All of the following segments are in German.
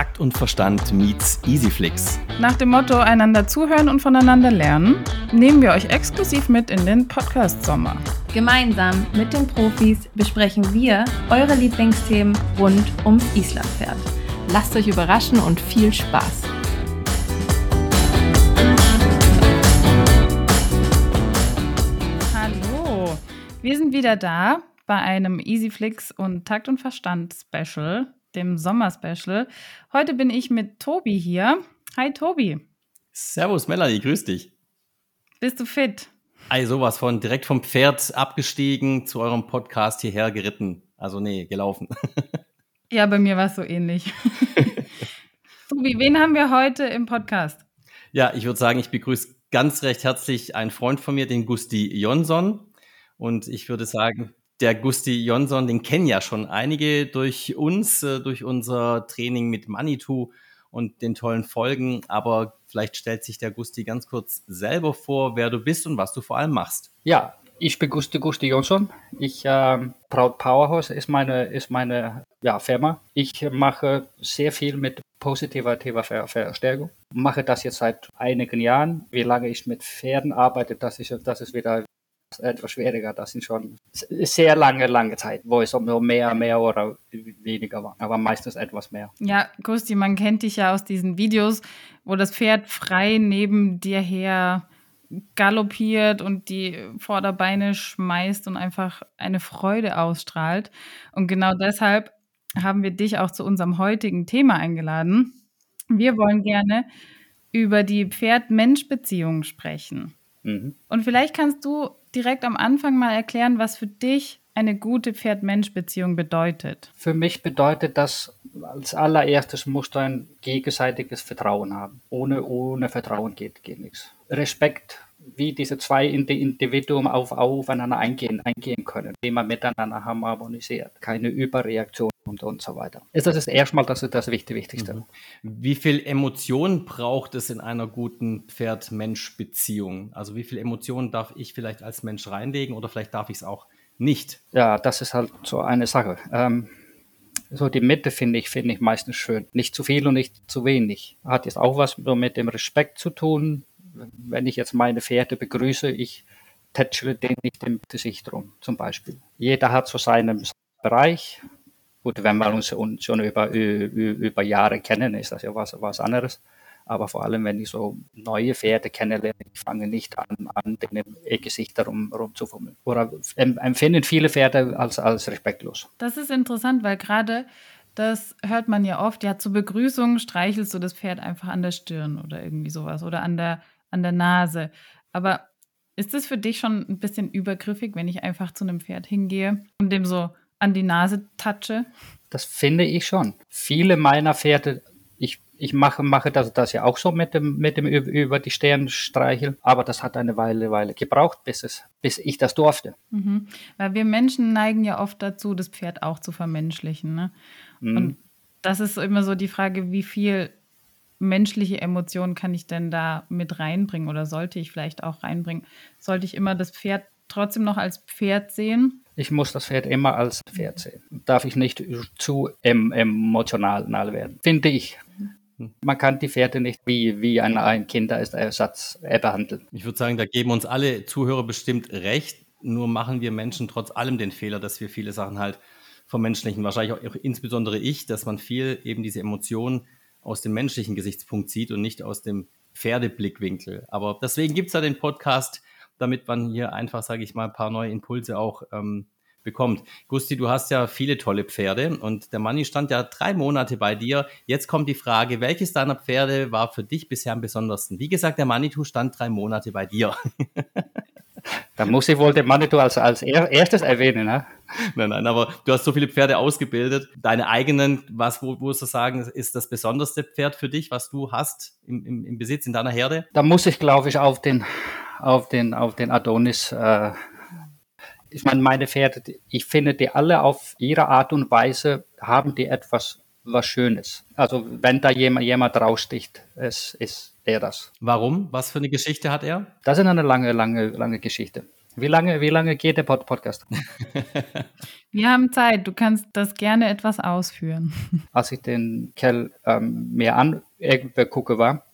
Takt und Verstand meets Easyflix. Nach dem Motto einander zuhören und voneinander lernen, nehmen wir euch exklusiv mit in den Podcast Sommer. Gemeinsam mit den Profis besprechen wir eure Lieblingsthemen rund ums Islandpferd. Lasst euch überraschen und viel Spaß! Hallo, wir sind wieder da bei einem Easyflix und Takt und Verstand Special dem Sommer-Special. Heute bin ich mit Tobi hier. Hi Tobi. Servus Melanie, grüß dich. Bist du fit? Ey, sowas von direkt vom Pferd abgestiegen zu eurem Podcast hierher geritten. Also nee, gelaufen. ja, bei mir war es so ähnlich. Tobi, wen haben wir heute im Podcast? Ja, ich würde sagen, ich begrüße ganz recht herzlich einen Freund von mir, den Gusti Jonsson. Und ich würde sagen, der Gusti Jonsson, den kennen ja schon einige durch uns, äh, durch unser Training mit Manitou und den tollen Folgen. Aber vielleicht stellt sich der Gusti ganz kurz selber vor, wer du bist und was du vor allem machst. Ja, ich bin Gusti, Gusti Jonsson. Ich, äh, Proud Powerhouse ist meine, ist meine ja, Firma. Ich mache sehr viel mit positiver Ver Verstärkung. Mache das jetzt seit einigen Jahren. Wie lange ich mit Pferden arbeite, das ist, das ist wieder etwas schwieriger. Das sind schon sehr lange, lange Zeit, wo es nur mehr, mehr oder weniger war. Aber meistens etwas mehr. Ja, Gusti, man kennt dich ja aus diesen Videos, wo das Pferd frei neben dir her galoppiert und die Vorderbeine schmeißt und einfach eine Freude ausstrahlt. Und genau deshalb haben wir dich auch zu unserem heutigen Thema eingeladen. Wir wollen gerne über die Pferd-Mensch-Beziehung sprechen. Mhm. Und vielleicht kannst du direkt am Anfang mal erklären, was für dich eine gute Pferd-Mensch-Beziehung bedeutet? Für mich bedeutet das, als allererstes musst du ein gegenseitiges Vertrauen haben. Ohne, ohne Vertrauen geht, geht nichts. Respekt, wie diese zwei Individuen auf, aufeinander eingehen, eingehen können, wie man miteinander harmonisiert. Keine Überreaktion und, und so weiter. Das ist erstmal das, das Wichtigste. Mhm. Wie viel Emotion braucht es in einer guten Pferd-Mensch-Beziehung? Also wie viel Emotion darf ich vielleicht als Mensch reinlegen oder vielleicht darf ich es auch nicht? Ja, das ist halt so eine Sache. Ähm, so die Mitte finde ich, finde ich meistens schön. Nicht zu viel und nicht zu wenig. Hat jetzt auch was mit dem Respekt zu tun. Wenn ich jetzt meine Pferde begrüße, ich tätschle den nicht im Gesicht rum, zum Beispiel. Jeder hat so seinen Bereich Gut, wenn wir uns schon über, über Jahre kennen, ist das ja was, was anderes. Aber vor allem, wenn ich so neue Pferde kennenlerne, ich fange nicht an, an den Gesicht darum rumzufummeln. Oder empfinden viele Pferde als, als respektlos. Das ist interessant, weil gerade das hört man ja oft, ja, zur Begrüßung streichelst du das Pferd einfach an der Stirn oder irgendwie sowas oder an der, an der Nase. Aber ist es für dich schon ein bisschen übergriffig, wenn ich einfach zu einem Pferd hingehe und dem so an die Nase touche? Das finde ich schon. Viele meiner Pferde, ich, ich mache, mache das, das ja auch so mit dem, mit dem über die Stirn streicheln, aber das hat eine Weile, Weile gebraucht, bis, es, bis ich das durfte. Mhm. Weil wir Menschen neigen ja oft dazu, das Pferd auch zu vermenschlichen. Ne? Mhm. Und das ist immer so die Frage, wie viel menschliche Emotionen kann ich denn da mit reinbringen oder sollte ich vielleicht auch reinbringen? Sollte ich immer das Pferd trotzdem noch als Pferd sehen? Ich muss das Pferd immer als Pferd sehen. Darf ich nicht zu emotional werden, finde ich. Man kann die Pferde nicht wie, wie ein, ein Kinderersatz behandeln. Ich würde sagen, da geben uns alle Zuhörer bestimmt recht. Nur machen wir Menschen trotz allem den Fehler, dass wir viele Sachen halt vermenschlichen. Wahrscheinlich auch insbesondere ich, dass man viel eben diese Emotionen aus dem menschlichen Gesichtspunkt sieht und nicht aus dem Pferdeblickwinkel. Aber deswegen gibt es ja den Podcast damit man hier einfach, sage ich mal, ein paar neue Impulse auch ähm, bekommt. Gusti, du hast ja viele tolle Pferde und der Manni stand ja drei Monate bei dir. Jetzt kommt die Frage, welches deiner Pferde war für dich bisher am besondersten? Wie gesagt, der Manitou stand drei Monate bei dir. Da muss ich wohl den Manitou als, als erstes erwähnen. Ne? Nein, nein, aber du hast so viele Pferde ausgebildet. Deine eigenen, was wo, wo du sagen, ist das besonderste Pferd für dich, was du hast im, im, im Besitz in deiner Herde? Da muss ich, glaube ich, auf den auf den, auf den Adonis. Äh, ich meine, meine Pferde, ich finde die alle auf ihre Art und Weise haben die etwas was Schönes. Also wenn da jemand, jemand raussticht, es ist er das. Warum? Was für eine Geschichte hat er? Das ist eine lange, lange, lange Geschichte. Wie lange, wie lange geht der Pod Podcast? Wir haben Zeit. Du kannst das gerne etwas ausführen. Als ich den Kerl ähm, mir angucke war,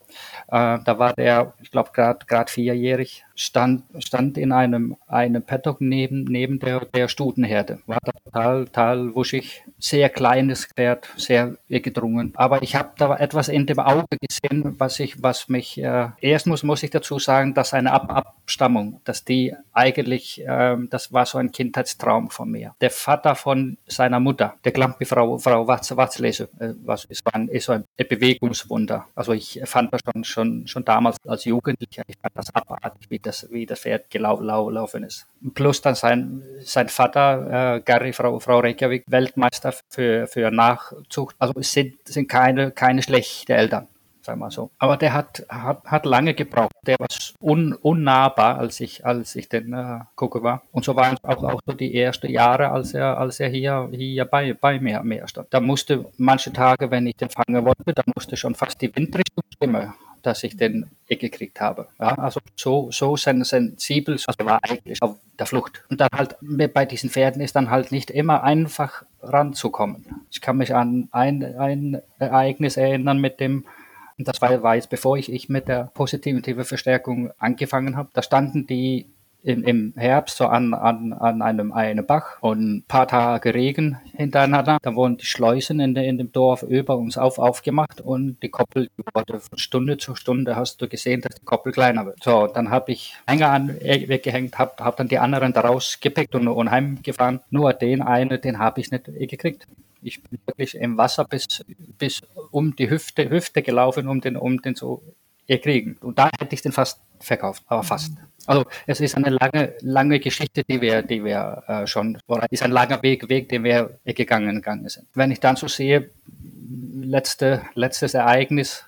äh, da war der, ich glaube, gerade vierjährig, stand, stand in einem, einem Paddock neben, neben der, der Stutenherde. War total, total wuschig, sehr kleines Pferd, sehr gedrungen. Aber ich habe da etwas in dem Auge gesehen, was ich, was mich, äh, erst muss, muss ich dazu sagen, dass eine Ab Abstammung, dass die eigentlich, äh, das war so ein Kindheitstraum von mir. Der Vater von seiner Mutter, der Klampi Frau, Frau Watz, Watzlese, äh, was ist, ein, ist so ein Bewegungswunder. Also ich fand das schon, schon, schon damals als Jugendlicher, ich fand das abartig, wie das, wie das Pferd gelaufen ist. Plus dann sein, sein Vater, äh, Gary, Frau, Frau Reykjavik, Weltmeister für, für Nachzucht. Also es sind, sind keine, keine schlechten Eltern sagen wir so. Aber der hat, hat, hat lange gebraucht. Der war un, unnahbar, als ich, als ich den äh, gucke war. Und so waren auch, auch so die ersten Jahre, als er, als er hier, hier bei, bei mir, mir stand. Da musste manche Tage, wenn ich den fangen wollte, da musste schon fast die Windrichtung stimmen dass ich den gekriegt habe. Ja, also so, so sensibel, also war eigentlich auf der Flucht. Und dann halt bei diesen Pferden ist dann halt nicht immer einfach ranzukommen. Ich kann mich an ein, ein Ereignis erinnern mit dem das war, war jetzt bevor ich, ich mit der positiven Verstärkung angefangen habe. Da standen die im, im Herbst so an, an, an einem, einem Bach und ein paar Tage Regen hintereinander. Da wurden die Schleusen in, de, in dem Dorf über uns auf, aufgemacht und die Koppel die wurde von Stunde zu Stunde hast du gesehen, dass die Koppel kleiner wird. So, dann habe ich Hänger an, äh, weggehängt, habe hab dann die anderen daraus gepickt und, und heimgefahren. Nur den einen, den habe ich nicht gekriegt. Ich bin wirklich im Wasser bis, bis um die Hüfte, Hüfte gelaufen, um den, um den zu kriegen. Und da hätte ich den fast verkauft, aber fast. Also es ist eine lange, lange Geschichte, die wir, die wir äh, schon, oder ist ein langer Weg, Weg, den wir gegangen, gegangen sind. Wenn ich dann so sehe, letzte, letztes Ereignis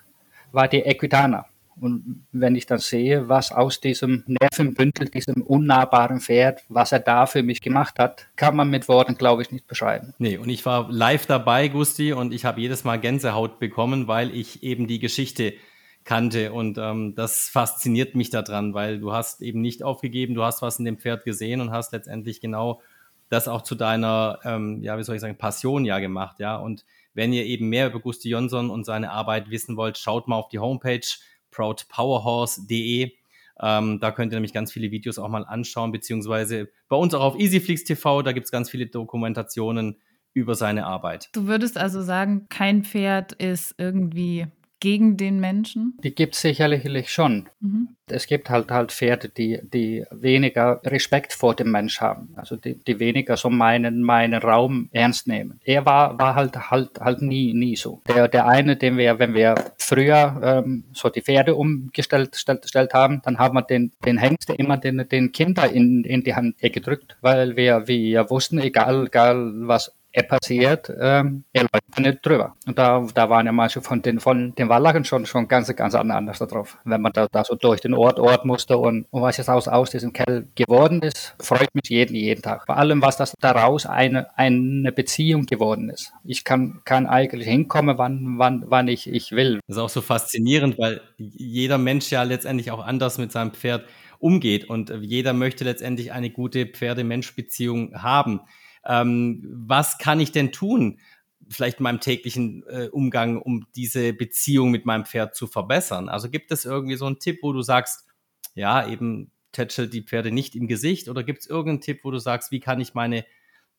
war die Equitana. Und wenn ich dann sehe, was aus diesem Nervenbündel, diesem unnahbaren Pferd, was er da für mich gemacht hat, kann man mit Worten, glaube ich, nicht beschreiben. Nee, und ich war live dabei, Gusti, und ich habe jedes Mal Gänsehaut bekommen, weil ich eben die Geschichte kannte. Und ähm, das fasziniert mich daran, weil du hast eben nicht aufgegeben, du hast was in dem Pferd gesehen und hast letztendlich genau das auch zu deiner, ähm, ja, wie soll ich sagen, Passion ja gemacht, ja. Und wenn ihr eben mehr über Gusti Jonsson und seine Arbeit wissen wollt, schaut mal auf die Homepage proudpowerhorse.de. Ähm, da könnt ihr nämlich ganz viele Videos auch mal anschauen, beziehungsweise bei uns auch auf Easyflix TV, da gibt es ganz viele Dokumentationen über seine Arbeit. Du würdest also sagen, kein Pferd ist irgendwie gegen den Menschen? Die gibt es sicherlich schon. Mhm. Es gibt halt halt Pferde, die, die weniger Respekt vor dem Mensch haben. Also die, die weniger so meinen, meinen Raum ernst nehmen. Er war, war halt halt halt nie, nie so. Der, der eine, den wir, wenn wir früher ähm, so die Pferde umgestellt stellt, stellt haben, dann haben wir den, den Hengste immer den, den Kinder in, in die Hand gedrückt, weil wir, wir wussten, egal, egal was er passiert, ähm, er läuft nicht drüber. Und da, da waren ja manche von den, von den Wallachen schon, schon ganz, ganz anders drauf. Wenn man da, da so durch den Ort, Ort musste und, und was jetzt aus, aus diesem Kell geworden ist, freut mich jeden, jeden Tag. Vor allem, was das daraus eine, eine Beziehung geworden ist. Ich kann, kann eigentlich hinkommen, wann, wann, wann ich, ich will. Das ist auch so faszinierend, weil jeder Mensch ja letztendlich auch anders mit seinem Pferd umgeht und jeder möchte letztendlich eine gute Pferde-Mensch-Beziehung haben ähm, was kann ich denn tun, vielleicht in meinem täglichen äh, Umgang, um diese Beziehung mit meinem Pferd zu verbessern? Also gibt es irgendwie so einen Tipp, wo du sagst, ja, eben tätschelt die Pferde nicht im Gesicht oder gibt es irgendeinen Tipp, wo du sagst, wie kann ich meine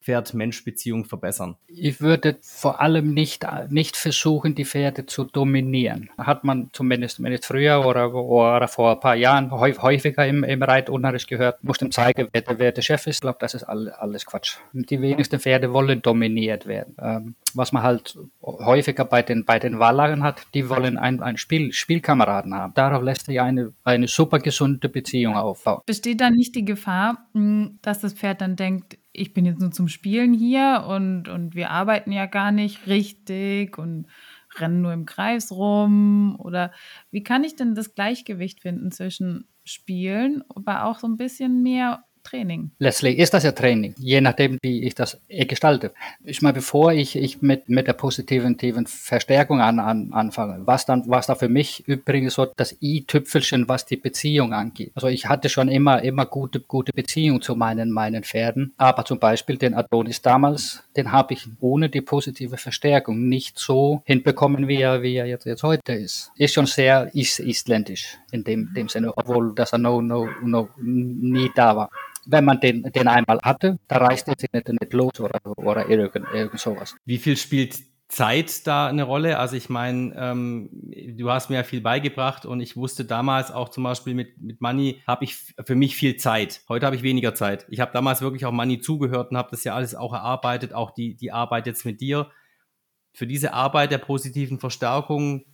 Pferd-Mensch-Beziehung verbessern? Ich würde vor allem nicht, nicht versuchen, die Pferde zu dominieren. Hat man zumindest, zumindest früher oder, oder vor ein paar Jahren häufiger im, im Reitunterricht gehört, muss dem zeigen, wer, wer der Chef ist. Ich glaube, das ist alles Quatsch. Die wenigsten Pferde wollen dominiert werden. Ähm, was man halt häufiger bei den, bei den Wallern hat, die wollen einen, einen Spiel, Spielkameraden haben. Darauf lässt sich eine, eine super gesunde Beziehung aufbauen. Besteht da nicht die Gefahr, hm, dass das Pferd dann denkt, ich bin jetzt nur zum Spielen hier und, und wir arbeiten ja gar nicht richtig und rennen nur im Kreis rum? Oder wie kann ich denn das Gleichgewicht finden zwischen Spielen, aber auch so ein bisschen mehr Training. Letztlich ist das ja Training, je nachdem, wie ich das gestalte. Ich meine, bevor ich, ich mit, mit der positiven Verstärkung an, an, anfange, was dann, was da für mich übrigens so das i-Tüpfelchen, was die Beziehung angeht. Also ich hatte schon immer, immer gute, gute Beziehung zu meinen, meinen Pferden, aber zum Beispiel den Adonis damals, den habe ich ohne die positive Verstärkung nicht so hinbekommen, wie er, wie er jetzt, jetzt heute ist. Ist schon sehr is isländisch in dem, dem Sinne, obwohl das no, no, no, nie da war wenn man den, den einmal hatte, da reißt sich nicht, nicht los oder, oder irgend, irgend sowas. Wie viel spielt Zeit da eine Rolle? Also ich meine, ähm, du hast mir ja viel beigebracht und ich wusste damals auch zum Beispiel mit, mit Money habe ich für mich viel Zeit. Heute habe ich weniger Zeit. Ich habe damals wirklich auch Money zugehört und habe das ja alles auch erarbeitet, auch die, die Arbeit jetzt mit dir. Für diese Arbeit der positiven Verstärkung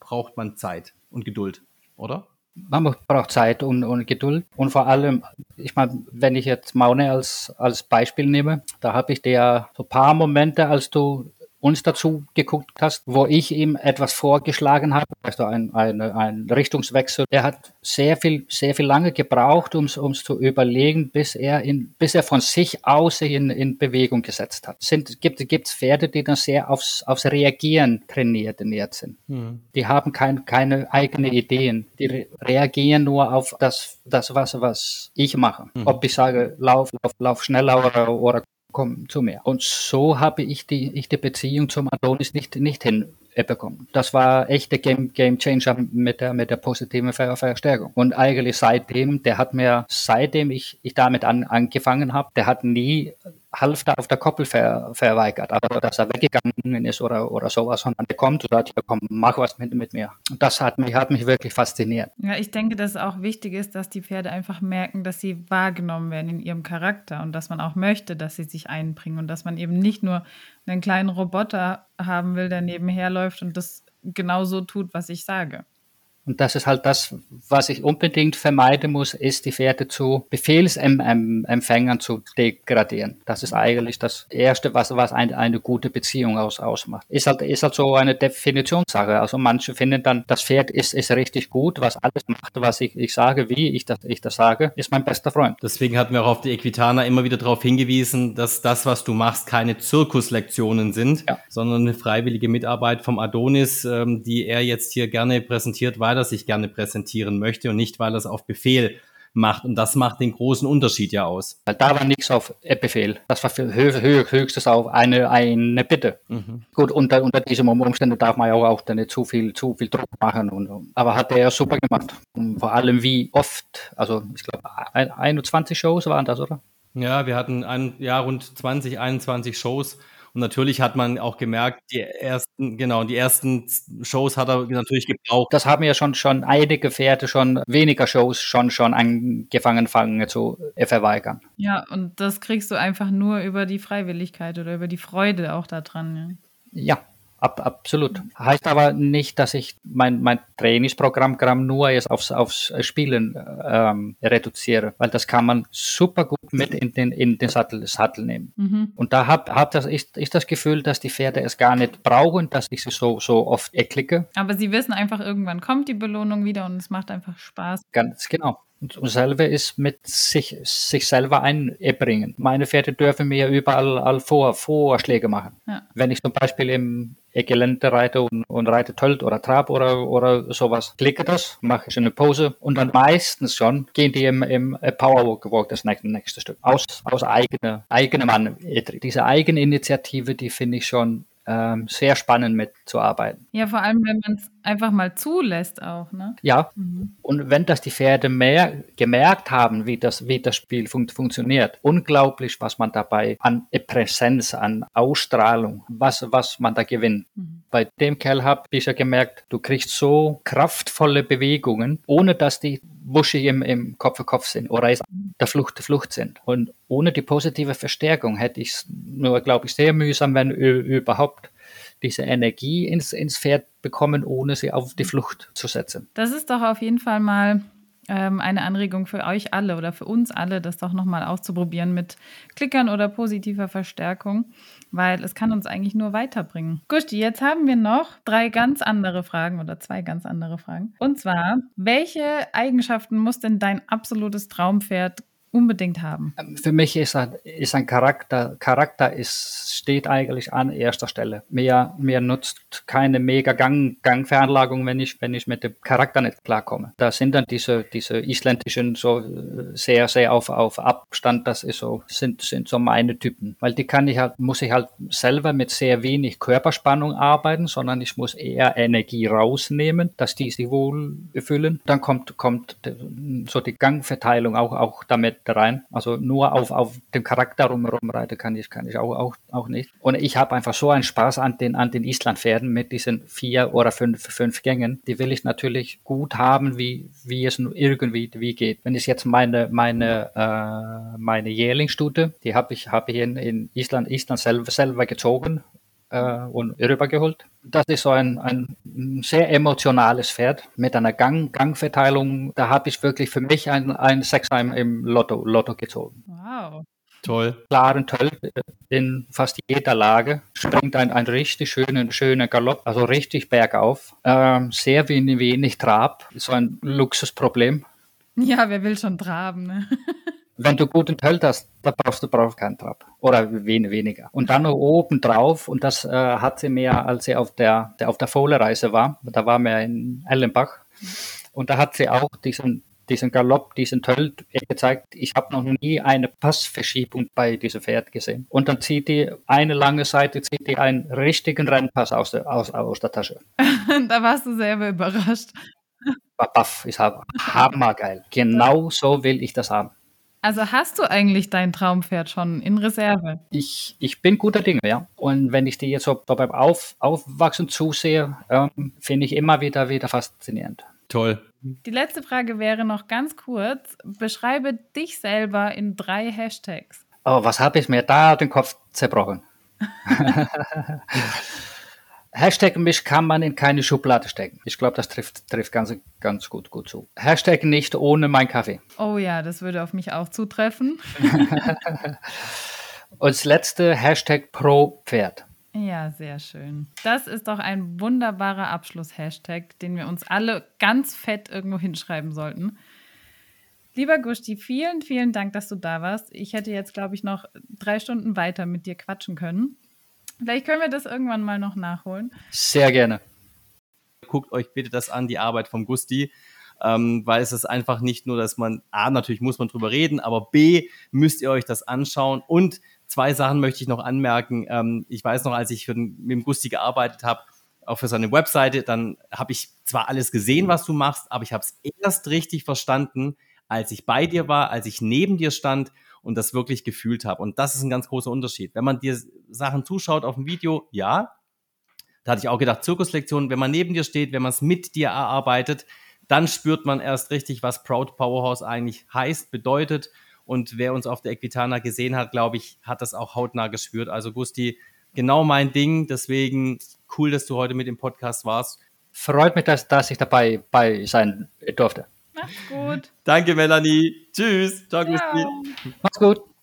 braucht man Zeit und Geduld, oder? Man braucht Zeit und, und Geduld. Und vor allem, ich meine, wenn ich jetzt Maune als, als Beispiel nehme, da habe ich dir so ein paar Momente, als du uns dazu geguckt hast, wo ich ihm etwas vorgeschlagen habe, also ein, ein, ein Richtungswechsel. Er hat sehr viel, sehr viel lange gebraucht, um es zu überlegen, bis er, in, bis er von sich aus in, in Bewegung gesetzt hat. Sind, gibt es Pferde, die dann sehr aufs, aufs Reagieren trainiert sind. Mhm. Die haben kein, keine eigenen Ideen. Die re reagieren nur auf das, das was, was ich mache. Mhm. Ob ich sage, lauf, lauf, lauf schneller oder, oder komm zu mir. Und so habe ich die, ich die Beziehung zum Adonis nicht, nicht hin, bekommen. Das war echt der Game, Game Changer mit der, mit der positiven Ver Verstärkung. Und eigentlich seitdem, der hat mir, seitdem ich, ich damit an, angefangen habe, der hat nie Halfter auf der Koppel ver, verweigert, aber dass er weggegangen ist oder, oder sowas, sondern er kommt und sagt, ja komm, mach was mit, mit mir. Und das hat mich, hat mich wirklich fasziniert. Ja, ich denke, dass es auch wichtig ist, dass die Pferde einfach merken, dass sie wahrgenommen werden in ihrem Charakter und dass man auch möchte, dass sie sich einbringen und dass man eben nicht nur einen kleinen Roboter haben will, der nebenher läuft und das genauso tut, was ich sage. Und das ist halt das, was ich unbedingt vermeiden muss, ist die Pferde zu Befehlsempfängern zu degradieren. Das ist eigentlich das Erste, was, was eine, eine gute Beziehung aus, ausmacht. Ist halt, ist halt so eine Definitionssache. Also manche finden dann, das Pferd ist, ist richtig gut, was alles macht, was ich, ich sage, wie ich das, ich das sage, ist mein bester Freund. Deswegen hatten wir auch auf die Equitana immer wieder darauf hingewiesen, dass das, was du machst, keine Zirkuslektionen sind, ja. sondern eine freiwillige Mitarbeit vom Adonis, ähm, die er jetzt hier gerne präsentiert, weil er sich gerne präsentieren möchte und nicht, weil er es auf Befehl macht. Und das macht den großen Unterschied ja aus. Da war nichts auf Befehl. Das war höchstes auf eine, eine Bitte. Mhm. Gut, unter, unter diesen Umständen darf man ja auch, auch nicht zu viel, zu viel Druck machen. Und, aber hat er super gemacht. Und vor allem wie oft, also ich glaube 21 Shows waren das, oder? Ja, wir hatten ein, ja, rund 20, 21 Shows und natürlich hat man auch gemerkt, die ersten, genau, die ersten Shows hat er natürlich gebraucht. Das haben ja schon, schon einige Pferde schon weniger Shows schon, schon angefangen fangen zu verweigern. Ja, und das kriegst du einfach nur über die Freiwilligkeit oder über die Freude auch daran. Ja, ja Ab, absolut. Heißt aber nicht, dass ich mein, mein Trainingsprogramm nur jetzt aufs, aufs Spielen ähm, reduziere, weil das kann man super gut mit in den, in den Sattel, Sattel nehmen. Mhm. Und da hab, hab das, ist, ist das Gefühl, dass die Pferde es gar nicht brauchen, dass ich sie so, so oft erklicke. Aber sie wissen einfach, irgendwann kommt die Belohnung wieder und es macht einfach Spaß. Ganz genau. Und selber ist mit sich, sich selber einbringen. Meine Pferde dürfen mir überall Vor, Vorschläge machen. Ja. Wenn ich zum Beispiel im Gelände reite und, und reite Tölt oder Trab oder, oder sowas, klicke das, mache ich eine Pose und dann meistens schon gehen die im, im Powerwalk Walk das nächste, nächste Stück. Aus, aus eigener, eigenem Mann. Diese Eigeninitiative, die finde ich schon ähm, sehr spannend mitzuarbeiten. Ja, vor allem, wenn man es einfach mal zulässt auch, ne? Ja, mhm. und wenn das die Pferde mehr gemerkt haben, wie das, wie das Spiel fun funktioniert, unglaublich, was man dabei an Präsenz, an Ausstrahlung, was, was man da gewinnt. Mhm. Bei dem Kerl habe ich ja gemerkt, du kriegst so kraftvolle Bewegungen, ohne dass die wuschig im, im Kopf für Kopf sind oder der Flucht der Flucht sind. Und ohne die positive Verstärkung hätte ich es nur, glaube ich, sehr mühsam, wenn überhaupt diese Energie ins, ins Pferd bekommen, ohne sie auf die Flucht zu setzen. Das ist doch auf jeden Fall mal ähm, eine Anregung für euch alle oder für uns alle, das doch nochmal auszuprobieren mit Klickern oder positiver Verstärkung, weil es kann uns eigentlich nur weiterbringen. Gusti, jetzt haben wir noch drei ganz andere Fragen oder zwei ganz andere Fragen. Und zwar, welche Eigenschaften muss denn dein absolutes Traumpferd unbedingt haben? Ähm, für mich ist ist ein Charakter, Charakter ist, steht eigentlich an erster Stelle. Mir, mir nutzt keine mega Gang, Gangveranlagung, wenn ich, wenn ich mit dem Charakter nicht klarkomme. Da sind dann diese, diese isländischen so äh, sehr, sehr auf, auf Abstand, das ist so, sind, sind so meine Typen. Weil die kann ich halt, muss ich halt selber mit sehr wenig Körperspannung arbeiten, sondern ich muss eher Energie rausnehmen, dass die sich wohl befüllen. Dann kommt, kommt so die Gangverteilung auch, auch damit rein. Also nur auf, auf dem Charakter rumherum reiten kann ich, kann ich auch, auch, auch nicht. Und ich habe einfach so einen Spaß an den, an den Islandpferden mit diesen vier oder fünf, fünf Gängen. Die will ich natürlich gut haben, wie, wie es irgendwie wie geht. Wenn ich jetzt meine, meine, äh, meine Jährlingsstute, die habe ich, habe ich in, in Island, Island selber, selber gezogen äh, und rübergeholt. Das ist so ein, ein sehr emotionales Pferd mit einer Gang, Gangverteilung. Da habe ich wirklich für mich ein, ein Sechser im Lotto, Lotto gezogen. Wow. Toll. Klaren Töll in fast jeder Lage. Springt ein, ein richtig schöner, schöner Galopp, also richtig bergauf. Ähm, sehr wenig, wenig Trab. So ein Luxusproblem. Ja, wer will schon traben, ne? Wenn du guten Tölt hast, da brauchst du brauchst keinen Trab. Oder wen, weniger. Und dann noch oben drauf, und das äh, hat sie mehr, als sie auf der, der auf der Fohlereise war. Da war wir in Ellenbach. Und da hat sie auch diesen, diesen Galopp, diesen Tölt gezeigt. Ich habe noch nie eine Passverschiebung bei diesem Pferd gesehen. Und dann zieht die eine lange Seite, zieht die einen richtigen Rennpass aus der, aus, aus der Tasche. da warst du selber überrascht. Baff, ich habe hammergeil. Genau so will ich das haben. Also hast du eigentlich dein Traumpferd schon in Reserve? Ich, ich bin guter Dinge, ja. Und wenn ich die jetzt so beim Auf, Aufwachsen zusehe, ähm, finde ich immer wieder, wieder faszinierend. Toll. Die letzte Frage wäre noch ganz kurz. Beschreibe dich selber in drei Hashtags. Oh, was habe ich mir da den Kopf zerbrochen? Hashtag mich kann man in keine Schublade stecken. Ich glaube, das trifft, trifft ganz, ganz gut, gut zu. Hashtag nicht ohne mein Kaffee. Oh ja, das würde auf mich auch zutreffen. Und das letzte Hashtag pro Pferd. Ja, sehr schön. Das ist doch ein wunderbarer Abschluss-Hashtag, den wir uns alle ganz fett irgendwo hinschreiben sollten. Lieber Gusti, vielen, vielen Dank, dass du da warst. Ich hätte jetzt, glaube ich, noch drei Stunden weiter mit dir quatschen können. Vielleicht können wir das irgendwann mal noch nachholen. Sehr gerne. Guckt euch bitte das an, die Arbeit vom Gusti. Ähm, weil es ist einfach nicht nur, dass man, A, natürlich muss man drüber reden, aber B, müsst ihr euch das anschauen. Und zwei Sachen möchte ich noch anmerken. Ähm, ich weiß noch, als ich den, mit dem Gusti gearbeitet habe, auch für seine Webseite, dann habe ich zwar alles gesehen, was du machst, aber ich habe es erst richtig verstanden, als ich bei dir war, als ich neben dir stand und das wirklich gefühlt habe. Und das ist ein ganz großer Unterschied. Wenn man dir Sachen zuschaut auf dem Video, ja, da hatte ich auch gedacht, Zirkuslektionen, wenn man neben dir steht, wenn man es mit dir erarbeitet, dann spürt man erst richtig, was Proud Powerhouse eigentlich heißt, bedeutet. Und wer uns auf der Equitana gesehen hat, glaube ich, hat das auch hautnah gespürt. Also Gusti, genau mein Ding. Deswegen cool, dass du heute mit dem Podcast warst. Freut mich, dass, dass ich dabei bei sein durfte. Macht's gut. Danke, Melanie. Tschüss. Ciao, Ciao. Mach's gut.